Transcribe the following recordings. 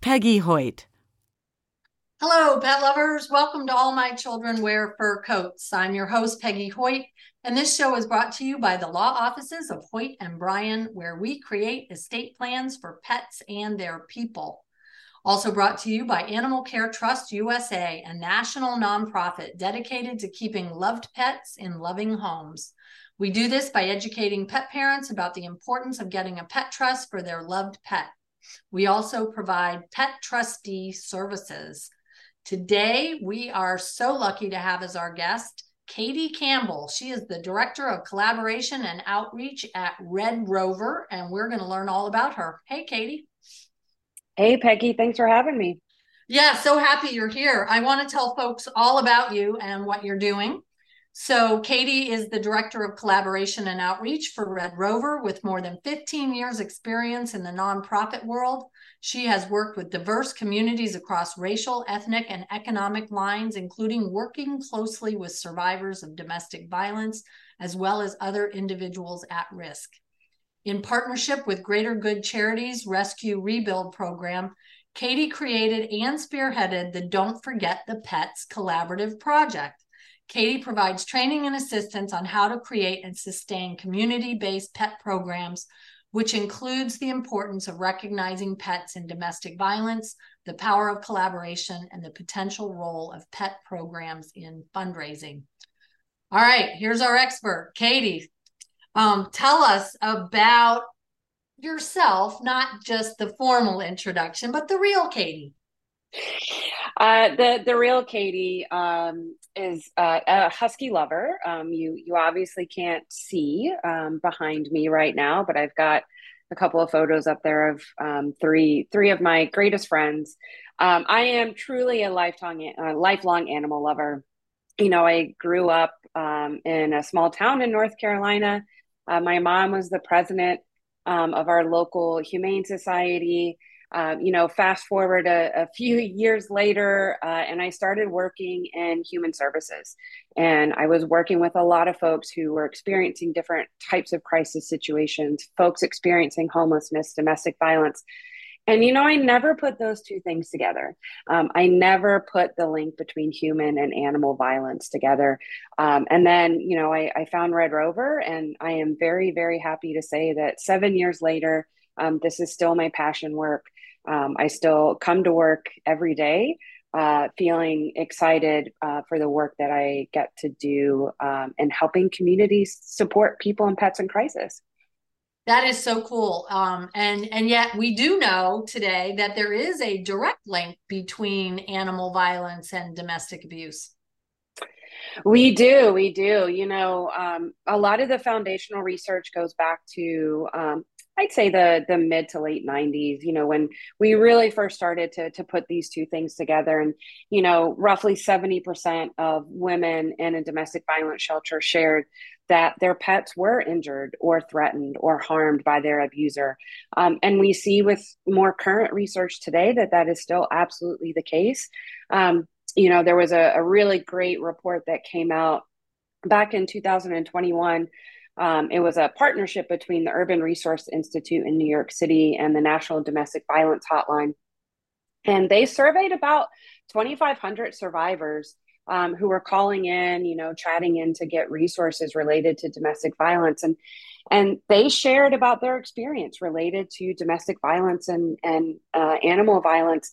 Peggy Hoyt. Hello, pet lovers. Welcome to All My Children Wear Fur Coats. I'm your host, Peggy Hoyt, and this show is brought to you by the law offices of Hoyt and Bryan, where we create estate plans for pets and their people. Also brought to you by Animal Care Trust USA, a national nonprofit dedicated to keeping loved pets in loving homes. We do this by educating pet parents about the importance of getting a pet trust for their loved pet. We also provide pet trustee services. Today, we are so lucky to have as our guest Katie Campbell. She is the Director of Collaboration and Outreach at Red Rover, and we're going to learn all about her. Hey, Katie. Hey, Peggy. Thanks for having me. Yeah, so happy you're here. I want to tell folks all about you and what you're doing. So, Katie is the Director of Collaboration and Outreach for Red Rover with more than 15 years' experience in the nonprofit world. She has worked with diverse communities across racial, ethnic, and economic lines, including working closely with survivors of domestic violence, as well as other individuals at risk. In partnership with Greater Good Charities Rescue Rebuild Program, Katie created and spearheaded the Don't Forget the Pets collaborative project. Katie provides training and assistance on how to create and sustain community based pet programs, which includes the importance of recognizing pets in domestic violence, the power of collaboration, and the potential role of pet programs in fundraising. All right, here's our expert, Katie. Um, tell us about yourself, not just the formal introduction, but the real Katie. Uh, the the real Katie um, is uh, a husky lover. Um, you you obviously can't see um, behind me right now, but I've got a couple of photos up there of um, three three of my greatest friends. Um, I am truly a lifelong uh, lifelong animal lover. You know, I grew up um, in a small town in North Carolina. Uh, my mom was the president of our local humane society. Um, you know, fast forward a, a few years later, uh, and I started working in human services. And I was working with a lot of folks who were experiencing different types of crisis situations, folks experiencing homelessness, domestic violence. And, you know, I never put those two things together. Um, I never put the link between human and animal violence together. Um, and then, you know, I, I, found Red Rover, and I am very, very happy to say that seven years later, um, this is still my passion work. Um, I still come to work every day uh, feeling excited uh, for the work that I get to do um, and helping communities support people and pets in crisis. That is so cool. Um, and and yet we do know today that there is a direct link between animal violence and domestic abuse. We do, we do. You know, um, a lot of the foundational research goes back to um, I'd say the the mid to late 90s, you know, when we really first started to to put these two things together and you know, roughly 70% of women in a domestic violence shelter shared that their pets were injured or threatened or harmed by their abuser. Um, and we see with more current research today that that is still absolutely the case. Um, you know, there was a, a really great report that came out back in 2021 um, it was a partnership between the Urban Resource Institute in New York City and the National Domestic Violence Hotline. And they surveyed about 2,500 survivors um, who were calling in, you know, chatting in to get resources related to domestic violence. And and they shared about their experience related to domestic violence and and uh, animal violence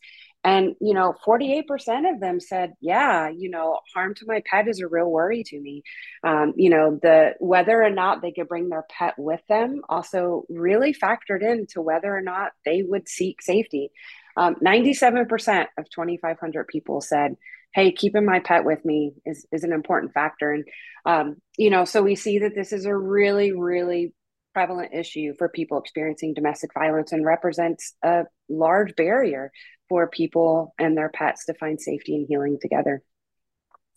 and, you know, 48% of them said, yeah, you know, harm to my pet is a real worry to me. Um, you know, the whether or not they could bring their pet with them also really factored into whether or not they would seek safety. Um, 97% of 2,500 people said, hey, keeping my pet with me is, is an important factor. And, um, you know, so we see that this is a really, really prevalent issue for people experiencing domestic violence and represents a large barrier for people and their pets to find safety and healing together.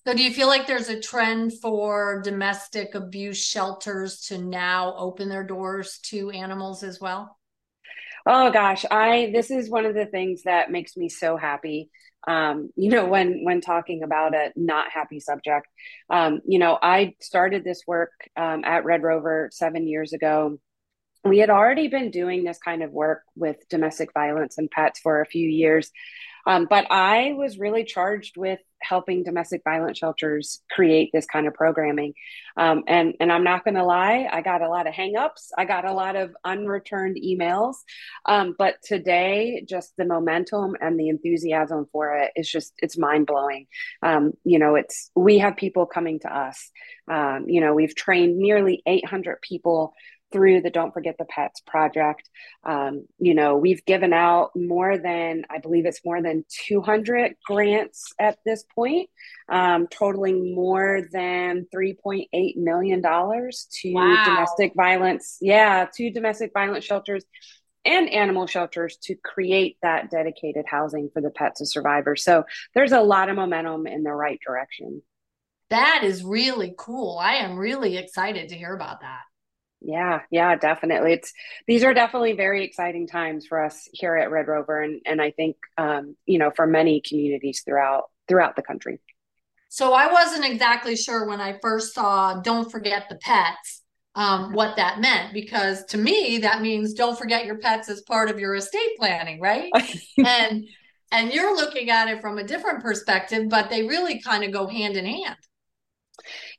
So, do you feel like there's a trend for domestic abuse shelters to now open their doors to animals as well? Oh gosh, I this is one of the things that makes me so happy. Um, you know, when when talking about a not happy subject, um, you know, I started this work um, at Red Rover seven years ago we had already been doing this kind of work with domestic violence and pets for a few years. Um, but I was really charged with helping domestic violence shelters create this kind of programming. Um, and, and I'm not going to lie, I got a lot of hangups. I got a lot of unreturned emails. Um, but today, just the momentum and the enthusiasm for it is just, it's mind blowing. Um, you know, it's, we have people coming to us. Um, you know, we've trained nearly 800 people through the Don't Forget the Pets project. Um, you know, we've given out more than, I believe it's more than 200 grants at this point, um, totaling more than $3.8 million to wow. domestic violence. Yeah, to domestic violence shelters and animal shelters to create that dedicated housing for the pets of survivors. So there's a lot of momentum in the right direction. That is really cool. I am really excited to hear about that. Yeah, yeah, definitely. It's these are definitely very exciting times for us here at Red Rover, and and I think um, you know for many communities throughout throughout the country. So I wasn't exactly sure when I first saw "Don't Forget the Pets" um, what that meant because to me that means don't forget your pets as part of your estate planning, right? and and you're looking at it from a different perspective, but they really kind of go hand in hand.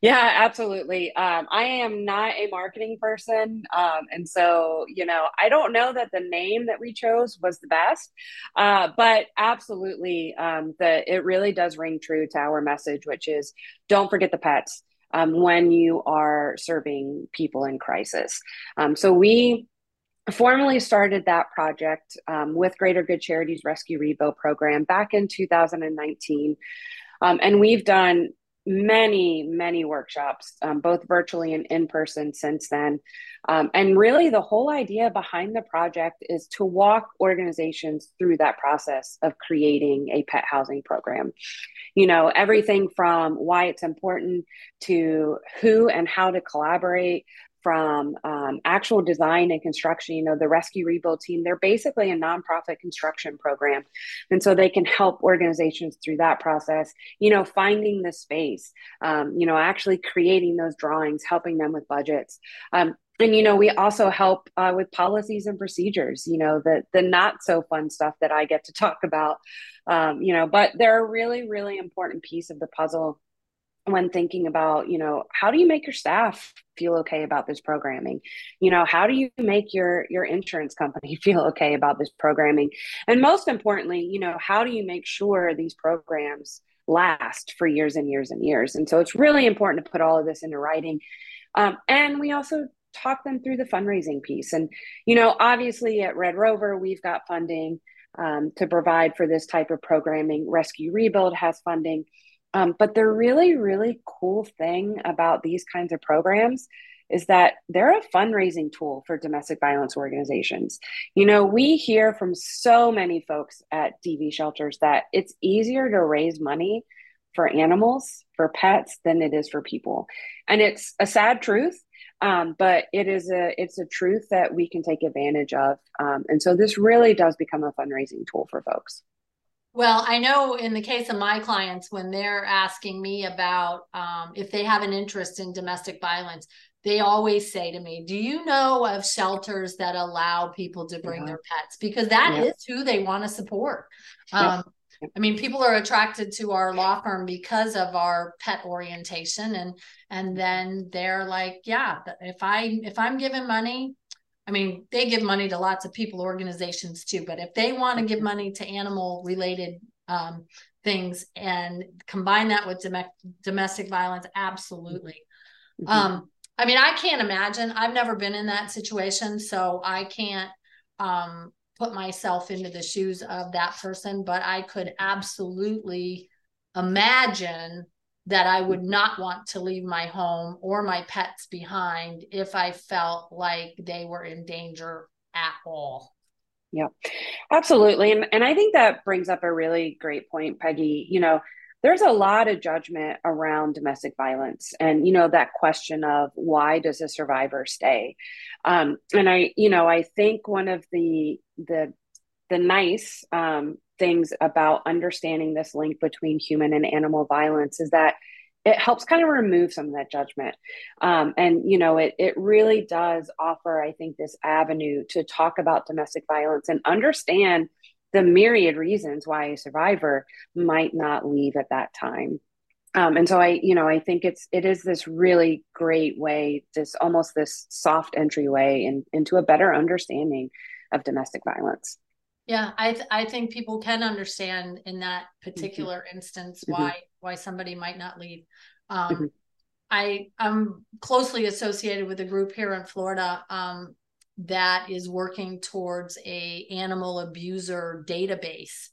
Yeah, absolutely. Um, I am not a marketing person. Um, and so, you know, I don't know that the name that we chose was the best, uh, but absolutely, um, the, it really does ring true to our message, which is don't forget the pets um, when you are serving people in crisis. Um, so we formally started that project um, with Greater Good Charities Rescue Rebuild program back in 2019. Um, and we've done many, many workshops, um, both virtually and in person since then. Um, and really, the whole idea behind the project is to walk organizations through that process of creating a pet housing program. You know, everything from why it's important to who and how to collaborate, from um, actual design and construction. You know, the Rescue Rebuild team, they're basically a nonprofit construction program. And so they can help organizations through that process, you know, finding the space, um, you know, actually creating those drawings, helping them with budgets. Um, and you know we also help uh, with policies and procedures you know the the not so fun stuff that i get to talk about um, you know but they're a really really important piece of the puzzle when thinking about you know how do you make your staff feel okay about this programming? You know how do you make your your insurance company feel okay about this programming? And most importantly you know how do you make sure these programs last for years and years and years? And so it's really important to put all of this into writing. Um, and we also talk them through the fundraising piece. And you know obviously at red rover we've got funding um, to provide for this type of programming. Rescue rebuild has funding um, but the really, really cool thing about these kinds of programs is that they're a fundraising tool for domestic violence organizations. You know, we hear from so many folks at DV shelters that it's easier to raise money for animals, for pets, than it is for people. And it's a sad truth. Um, but it is a it's a truth that we can take advantage of, um, and so this really does become a fundraising tool for folks. Well, I know in the case of my clients, when they're asking me about um, if they have an interest in domestic violence, they always say to me, Do you know of shelters that allow people to bring yeah. their pets? Because that yeah. is who they want to support. Um, yeah. I mean, people are attracted to our law firm because of our pet orientation, and and then they're like, yeah, if I if I'm given money, I mean, they give money to lots of people, organizations too, but if they want to give money to animal related um, things and combine that with dom- domestic violence, absolutely. Mm-hmm. Um, I mean, I can't imagine. I've never been in that situation, so I can't um, put myself into the shoes of that person, but I could absolutely imagine that I would not want to leave my home or my pets behind if I felt like they were in danger at all. Yeah, absolutely. And, and I think that brings up a really great point, Peggy. You know, there's a lot of judgment around domestic violence and you know that question of why does a survivor stay um, and i you know i think one of the the the nice um, things about understanding this link between human and animal violence is that it helps kind of remove some of that judgment. Um, and you know it, it really does offer i think this avenue to talk about domestic violence and understand the myriad reasons why a survivor might not leave at that time. Um, and so i you know i think it's it is this really great way this almost this soft entryway in, into a better understanding of domestic violence yeah i th- i think people can understand in that particular mm-hmm. instance why mm-hmm. why somebody might not leave um, mm-hmm. i i'm closely associated with a group here in florida um, that is working towards a animal abuser database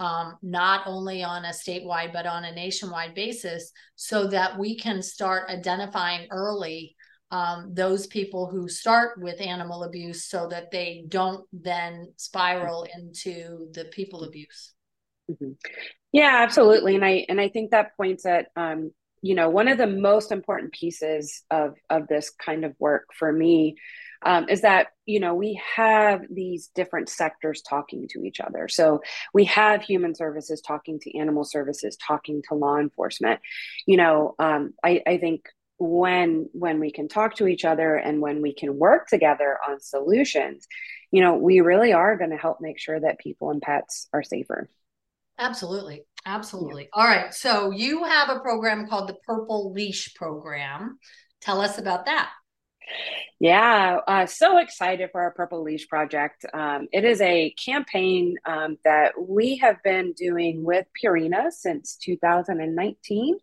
um, not only on a statewide but on a nationwide basis so that we can start identifying early um, those people who start with animal abuse so that they don't then spiral into the people abuse. Mm-hmm. yeah absolutely. And i and i think that points at um, you know one of the most important pieces of of this kind of work for me um, is that you know we have these different sectors talking to each other. So we have human services talking to animal services talking to law enforcement. You know um, I, I think when when we can talk to each other and when we can work together on solutions you know we really are going to help make sure that people and pets are safer absolutely absolutely yeah. all right so you have a program called the purple leash program tell us about that yeah, uh, so excited for our Purple Leash project. Um, it is a campaign um, that we have been doing with Purina since 2019.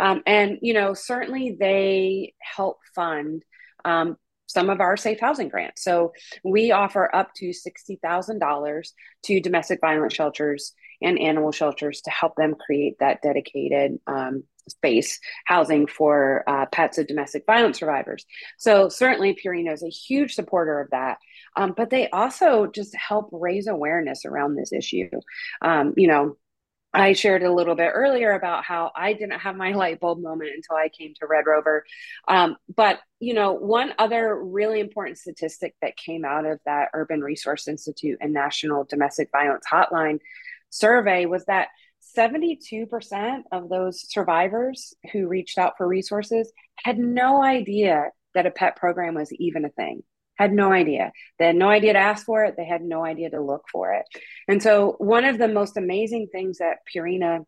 Um, and, you know, certainly they help fund um, some of our safe housing grants. So we offer up to $60,000 to domestic violence shelters and animal shelters to help them create that dedicated um, space housing for uh, pets of domestic violence survivors. So certainly Purina is a huge supporter of that. Um, but they also just help raise awareness around this issue. Um, you know, I shared a little bit earlier about how I didn't have my light bulb moment until I came to Red Rover. Um, but, you know, one other really important statistic that came out of that Urban Resource Institute and National Domestic Violence Hotline survey was that 72% of those survivors who reached out for resources had no idea that a pet program was even a thing. Had no idea. They had no idea to ask for it. They had no idea to look for it. And so, one of the most amazing things that Purina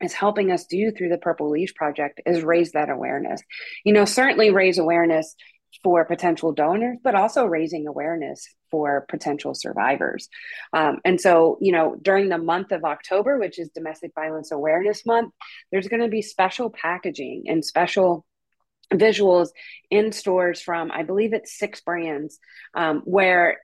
is helping us do through the Purple Leash Project is raise that awareness. You know, certainly raise awareness for potential donors, but also raising awareness for potential survivors. Um, and so, you know, during the month of October, which is Domestic Violence Awareness Month, there's going to be special packaging and special visuals in stores from, I believe it's six brands, um, where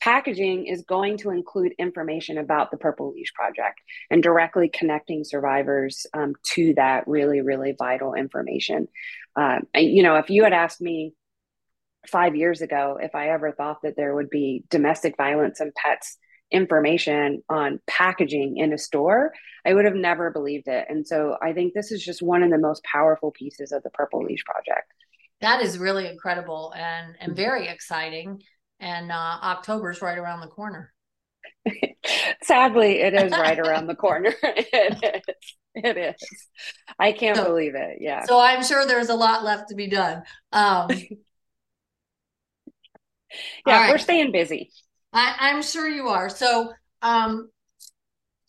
packaging is going to include information about the Purple Leash Project and directly connecting survivors um, to that really, really vital information. Uh, you know, if you had asked me five years ago if I ever thought that there would be domestic violence and pets information on packaging in a store, I would have never believed it. And so I think this is just one of the most powerful pieces of the Purple Leash Project. That is really incredible and, and very exciting. And uh, October's right around the corner. Sadly, it is right around the corner. it is. It is. I can't so, believe it. Yeah. So I'm sure there's a lot left to be done. Um, yeah, right. we're staying busy. I, am sure you are. So, um,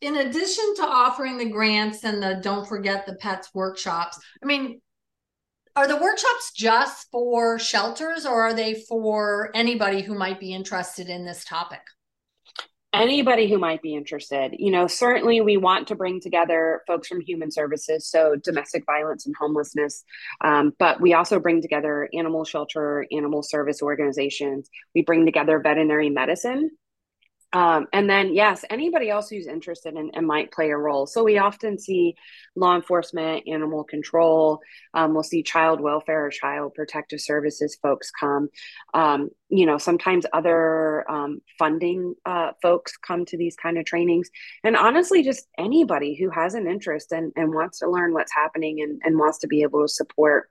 in addition to offering the grants and the don't forget the pets workshops, I mean, are the workshops just for shelters or are they for anybody who might be interested in this topic? Anybody who might be interested. You know certainly we want to bring together folks from human services so domestic violence and homelessness um, but we also bring together animal shelter animal service organizations. We bring together veterinary medicine Um, and then, yes, anybody else who's interested in, and might play a role. So we often see law enforcement, animal control. Um, we'll see child welfare or child protective services folks come. Um, you know, sometimes other um, funding uh, folks come to these kind of trainings. And honestly, just anybody who has an interest and, and wants to learn what's happening and, and wants to be able to support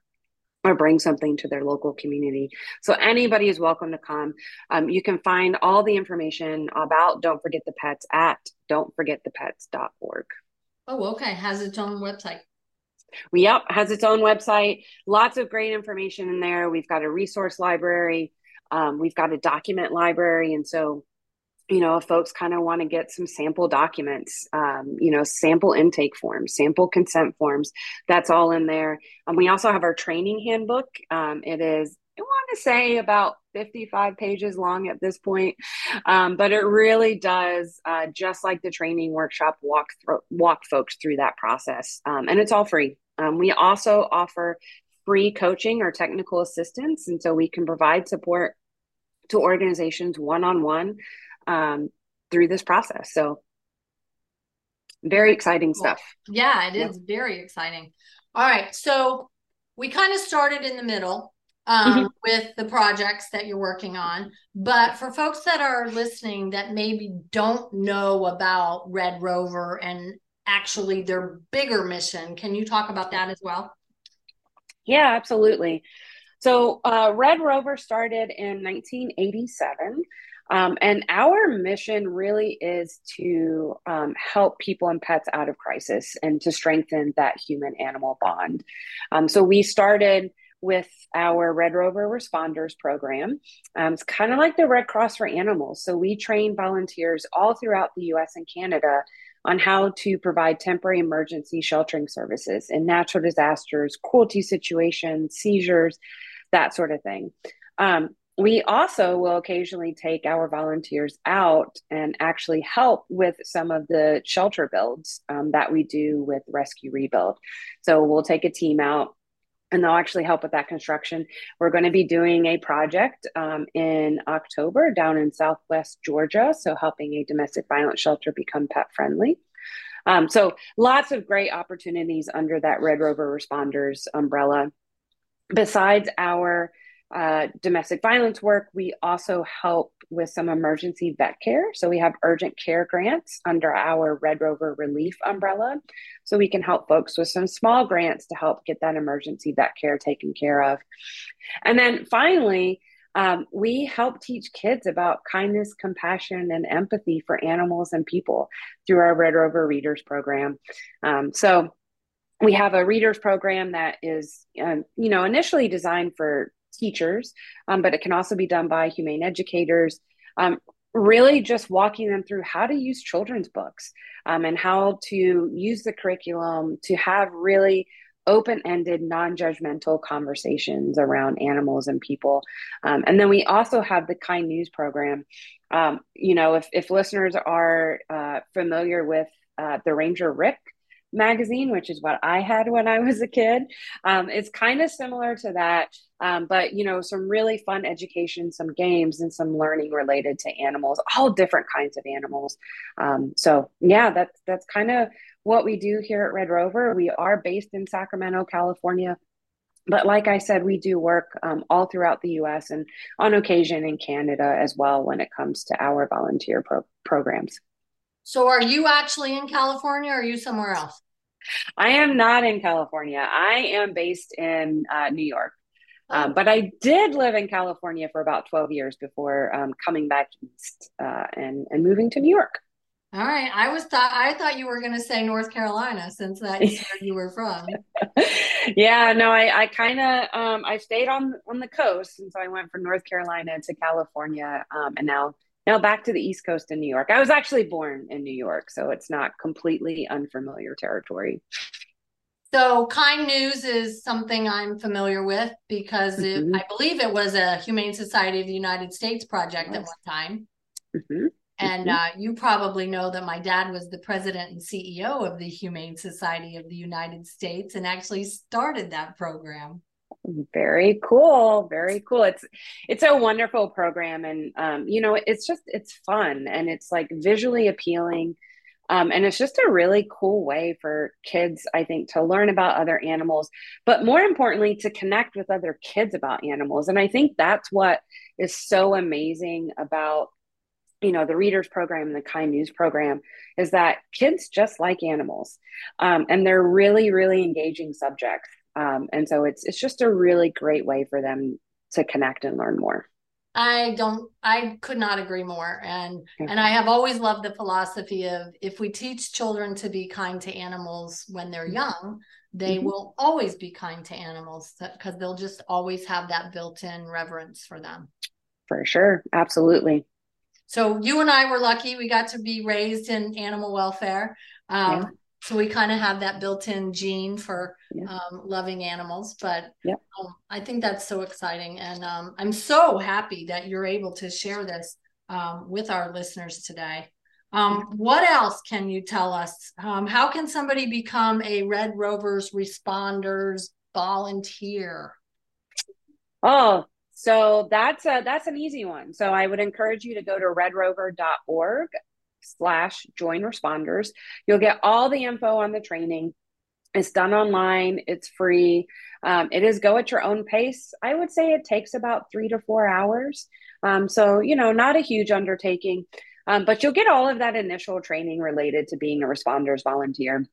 or bring something to their local community. So anybody is welcome to come. Um, you can find all the information about Don't Forget the Pets at don'tforgetthepets.org. Oh, okay. Has its own website. Yep, has its own website. Lots of great information in there. We've got a resource library. Um, we've got a document library, and so you know, if folks kind of want to get some sample documents, um, you know, sample intake forms, sample consent forms, that's all in there. And we also have our training handbook. Um, it is, I want to say about 55 pages long at this point, um, but it really does, uh, just like the training workshop, walk walk folks through that process, um, and it's all free. Um, we also offer free coaching or technical assistance, and so we can provide support to organizations one on one um, through this process. So very exciting stuff. Yeah, it is yeah. very exciting. All right. So we kind of started in the middle um, mm-hmm. with the projects that you're working on. But for folks that are listening that maybe don't know about Red Rover and actually their bigger mission, can you talk about that as well? Yeah, absolutely. So, uh, Red Rover started in 1987 um, and our mission really is to um, help people and pets out of crisis and to strengthen that human animal bond. Um, so we started with our Red Rover Responders program. Um, it's kind of like the Red Cross for animals. So we train volunteers all throughout the US and Canada on how to provide temporary emergency sheltering services in natural disasters, cruelty situations, seizures, that sort of thing. Um, we also will occasionally take our volunteers out and actually help with some of the shelter builds um, that we do with Rescue Rebuild. So we'll take a team out and they'll actually help with that construction. We're going to be doing a project um, in October down in Southwest Georgia. So helping a domestic violence shelter become pet friendly. Um, so lots of great opportunities under that Red Rover Responders umbrella. Besides our uh, domestic violence work, we also help with some emergency vet care. So we have urgent care grants under our Red Rover Relief umbrella. So we can help folks with some small grants to help get that emergency vet care taken care of. And then finally, um, we help teach kids about kindness, compassion, and empathy for animals and people through our Red Rover Readers program. Um, so we have a readers program that is, um, you know, initially designed for teachers, um, but it can also be done by humane educators. Um, really, just walking them through how to use children's books um, and how to use the curriculum to have really open-ended non-judgmental conversations around animals and people um, and then we also have the kind news program um, you know if, if listeners are uh, familiar with uh, the ranger rick magazine, which is what I had when I was a kid. Um, it's kind of similar to that, um, but you know, some really fun education, some games, and some learning related to animals, all different kinds of animals. Um, so yeah, that's that's kind of what we do here at Red Rover. We are based in Sacramento, California. But like I said, we do work um, all throughout the US and on occasion in Canada as well when it comes to our volunteer pro- programs. So are you actually in California or are you somewhere else? I am not in California. I am based in uh, New York. Um, oh. but I did live in California for about 12 years before um, coming back east uh, and, and moving to New York. All right. I was thought I thought you were going to say North Carolina since that's where you were from. yeah, no, I, I kind of um, I stayed on on the coast, and so I went from North Carolina to California, um, and now now back to the East Coast in New York. I was actually born in New York, so it's not completely unfamiliar territory. So, Kind News is something I'm familiar with because mm-hmm. it, I believe it was a Humane Society of the United States project yes. at one time. Mm-hmm. And mm-hmm. Uh, you probably know that my dad was the president and CEO of the Humane Society of the United States and actually started that program. Very cool. Very cool. It's it's a wonderful program and um, you know, it's just it's fun and it's like visually appealing. Um, and it's just a really cool way for kids, I think, to learn about other animals, but more importantly, to connect with other kids about animals. And I think that's what is so amazing about you know the readers program and the kind news program is that kids just like animals um, and they're really really engaging subjects um, and so it's it's just a really great way for them to connect and learn more. I don't I could not agree more and and I have always loved the philosophy of if we teach children to be kind to animals when they're mm-hmm. young they mm-hmm. will always be kind to animals because they'll just always have that built-in reverence for them. For sure, absolutely. So you and I were lucky we got to be raised in animal welfare. Um, so we kind of have that built-in gene for yeah. um, loving animals but yeah. um, i think that's so exciting and um, i'm so happy that you're able to share this um, with our listeners today. Um, what else can you tell us? Um, how can somebody become a red rovers responders volunteer? Oh so that's a that's an easy one. So i would encourage you to go to redrover.org slash join responders. You'll get all the info on the training. It's done online, it's free. Um, it is go at your own pace. I would say it takes about three to four hours. Um, so, you know, not a huge undertaking, um, but you'll get all of that initial training related to being a responders volunteer.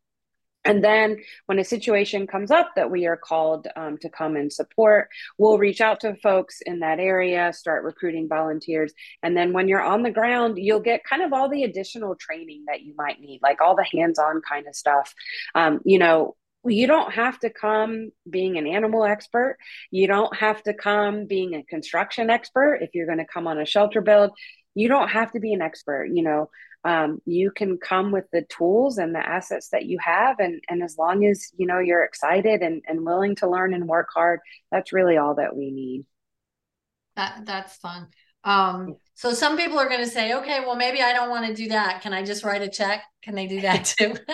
And then when a situation comes up that we are called um, to come and support, we'll reach out to folks in that area, start recruiting volunteers. And then when you're on the ground, you'll get kind of all the additional training that you might need, like all the hands on kind of stuff. Um, you know, you don't have to come being an animal expert. You don't have to come being a construction expert if you're going to come on a shelter build. You don't have to be an expert. You know, um, you can come with the tools and the assets that you have. And and as long as you know you're excited and, and willing to learn and work hard that's really all that we need. That that's fun. Um, so some people are going to say okay well maybe i don't want to do that. Can i just write a check? Can they do that too?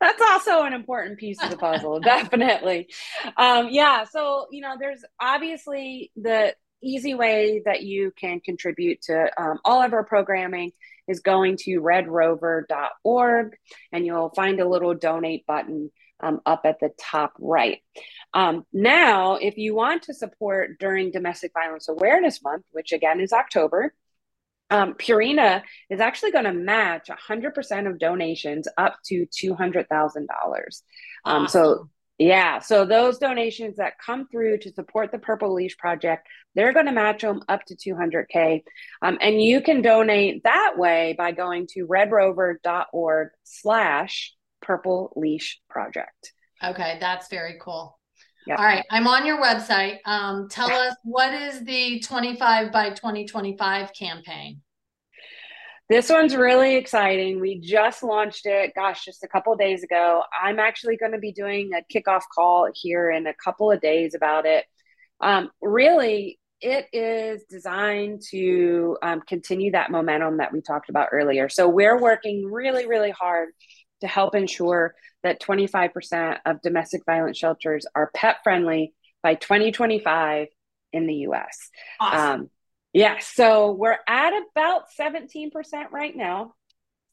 That's also an important piece of the puzzle definitely. Um, yeah so you know there's obviously the easy way that you can contribute to um, all of our programming is going to redrover.org and you'll find a little donate button um, up at the top right. Um, now, if you want to support during Domestic Violence Awareness Month, which again is October, um, Purina is actually going to match 100% of donations up to $200,000. Um, awesome. So yeah. So those donations that come through to support the Purple Leash Project, they're going to match them up to 200K. Um, and you can donate that way by going to redrover.org slash Purple Leash Project. Okay. That's very cool. Yep. All right. I'm on your website. Um, tell us what is the 25 by 2025 campaign? This one's really exciting. We just launched it, gosh, just a couple days ago. I'm actually going to be doing a kickoff call here in a couple of days about it. Um, really, it is designed to um, continue that momentum that we talked about earlier. So we're working really, really hard to help ensure that 25% of domestic violence shelters are pet friendly by 2025 in the US. Awesome. Um, yeah, so we're at about 17% right now.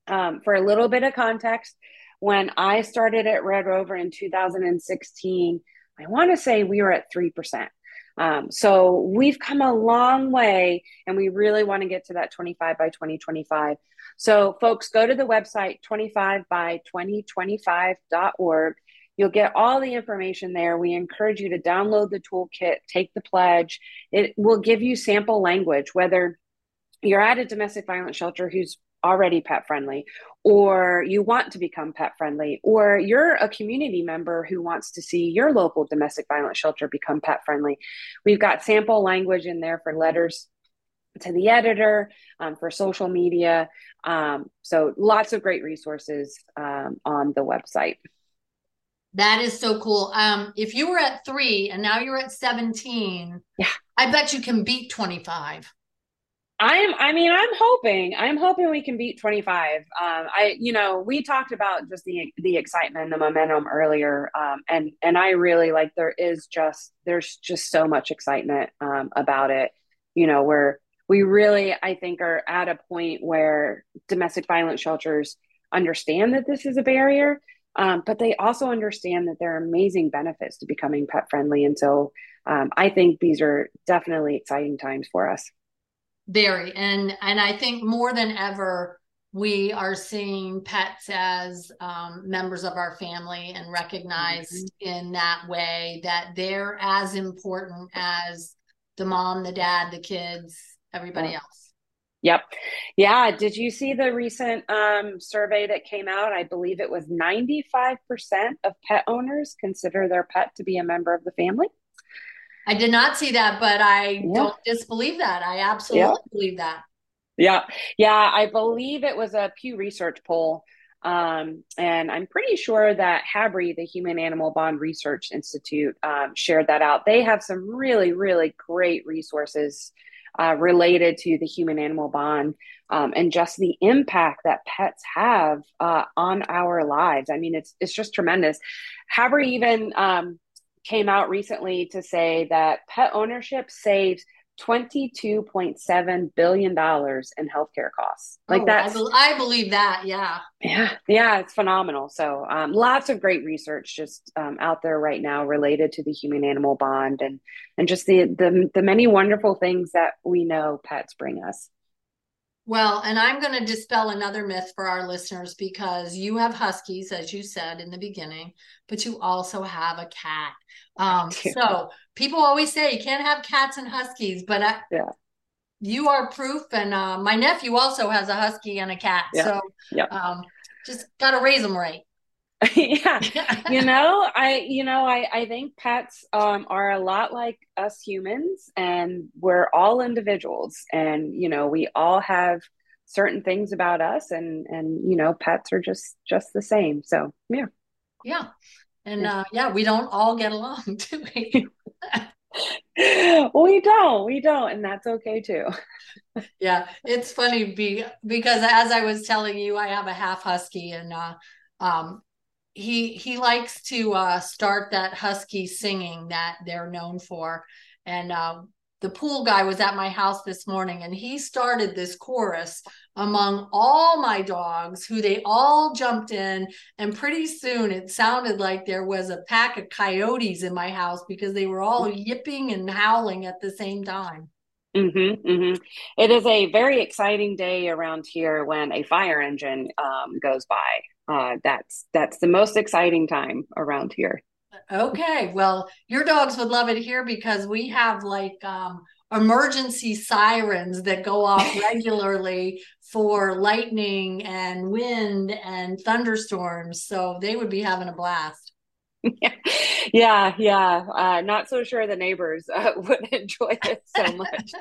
Um, for a little bit of context, when I started at Red Rover in 2016, I want to say we were at 3%. Um, so we've come a long way and we really want to get to that 25 by 2025. So, folks, go to the website 25 by 2025.org You'll get all the information there. We encourage you to download the toolkit, take the pledge. It will give you sample language, whether you're at a domestic violence shelter who's already pet friendly, or you want to become pet friendly, or you're a community member who wants to see your local domestic violence shelter become pet friendly. We've got sample language in there for letters to the editor, um, for social media. Um, so lots of great resources um, on the website. That is so cool. Um, if you were at three and now you're at 17, yeah, I bet you can beat 25. I'm, I mean, I'm hoping, I'm hoping we can beat 25. Um, I, you know, we talked about just the, the excitement, and the momentum earlier. Um, and, and I really like, there is just, there's just so much excitement, um, about it, you know, where we really, I think are at a point where domestic violence shelters understand that this is a barrier. Um, but they also understand that there are amazing benefits to becoming pet friendly. And so, um, I think these are definitely exciting times for us very and and i think more than ever we are seeing pets as um, members of our family and recognized mm-hmm. in that way that they're as important as the mom the dad the kids everybody else yep yeah did you see the recent um, survey that came out i believe it was 95% of pet owners consider their pet to be a member of the family I did not see that, but I yeah. don't disbelieve that. I absolutely yeah. believe that. Yeah. Yeah. I believe it was a Pew Research poll. Um, and I'm pretty sure that HABRI, the Human Animal Bond Research Institute, um, shared that out. They have some really, really great resources uh, related to the human animal bond um, and just the impact that pets have uh, on our lives. I mean, it's it's just tremendous. HABRI even um, came out recently to say that pet ownership saves $22.7 billion in healthcare costs. Like oh, that. I, I, believe that. Yeah. Yeah. Yeah. It's phenomenal. So, um, lots of great research just um, out there right now related to the human animal bond and, and just the, the, the many wonderful things that we know pets bring us. Well, and I'm going to dispel another myth for our listeners because you have huskies, as you said in the beginning, but you also have a cat. Um, so people always say you can't have cats and huskies, but I, yeah. you are proof. And uh, my nephew also has a husky and a cat. Yeah. So yeah. Um, just got to raise them right. yeah you know i you know i i think pets um are a lot like us humans and we're all individuals and you know we all have certain things about us and and you know pets are just just the same so yeah yeah and uh yeah we don't all get along do we? We don't we don't and that's okay too. Yeah it's funny be, because as i was telling you i have a half husky and uh um he he likes to uh, start that husky singing that they're known for. And uh, the pool guy was at my house this morning and he started this chorus among all my dogs who they all jumped in and pretty soon it sounded like there was a pack of coyotes in my house because they were all yipping and howling at the same time Mm-hmm, mm-hmm. It is a very exciting day around here when a fire engine um, goes by uh, that's that's the most exciting time around here. Okay, well, your dogs would love it here because we have like um, emergency sirens that go off regularly for lightning and wind and thunderstorms. So they would be having a blast. Yeah, yeah, yeah. Uh, not so sure the neighbors uh, would enjoy it so much.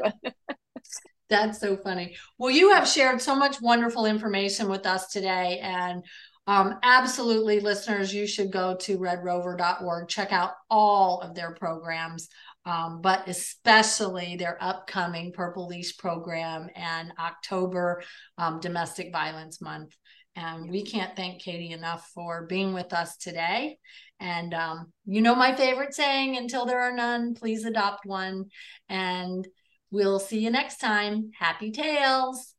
That's so funny. Well, you have shared so much wonderful information with us today, and um, absolutely, listeners, you should go to redrover.org, check out all of their programs, um, but especially their upcoming Purple Leash program and October um, Domestic Violence Month. And we can't thank Katie enough for being with us today. And um, you know my favorite saying until there are none, please adopt one. And we'll see you next time. Happy tails.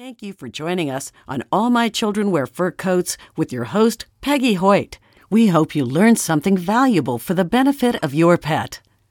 Thank you for joining us on All My Children Wear Fur Coats with your host, Peggy Hoyt. We hope you learned something valuable for the benefit of your pet.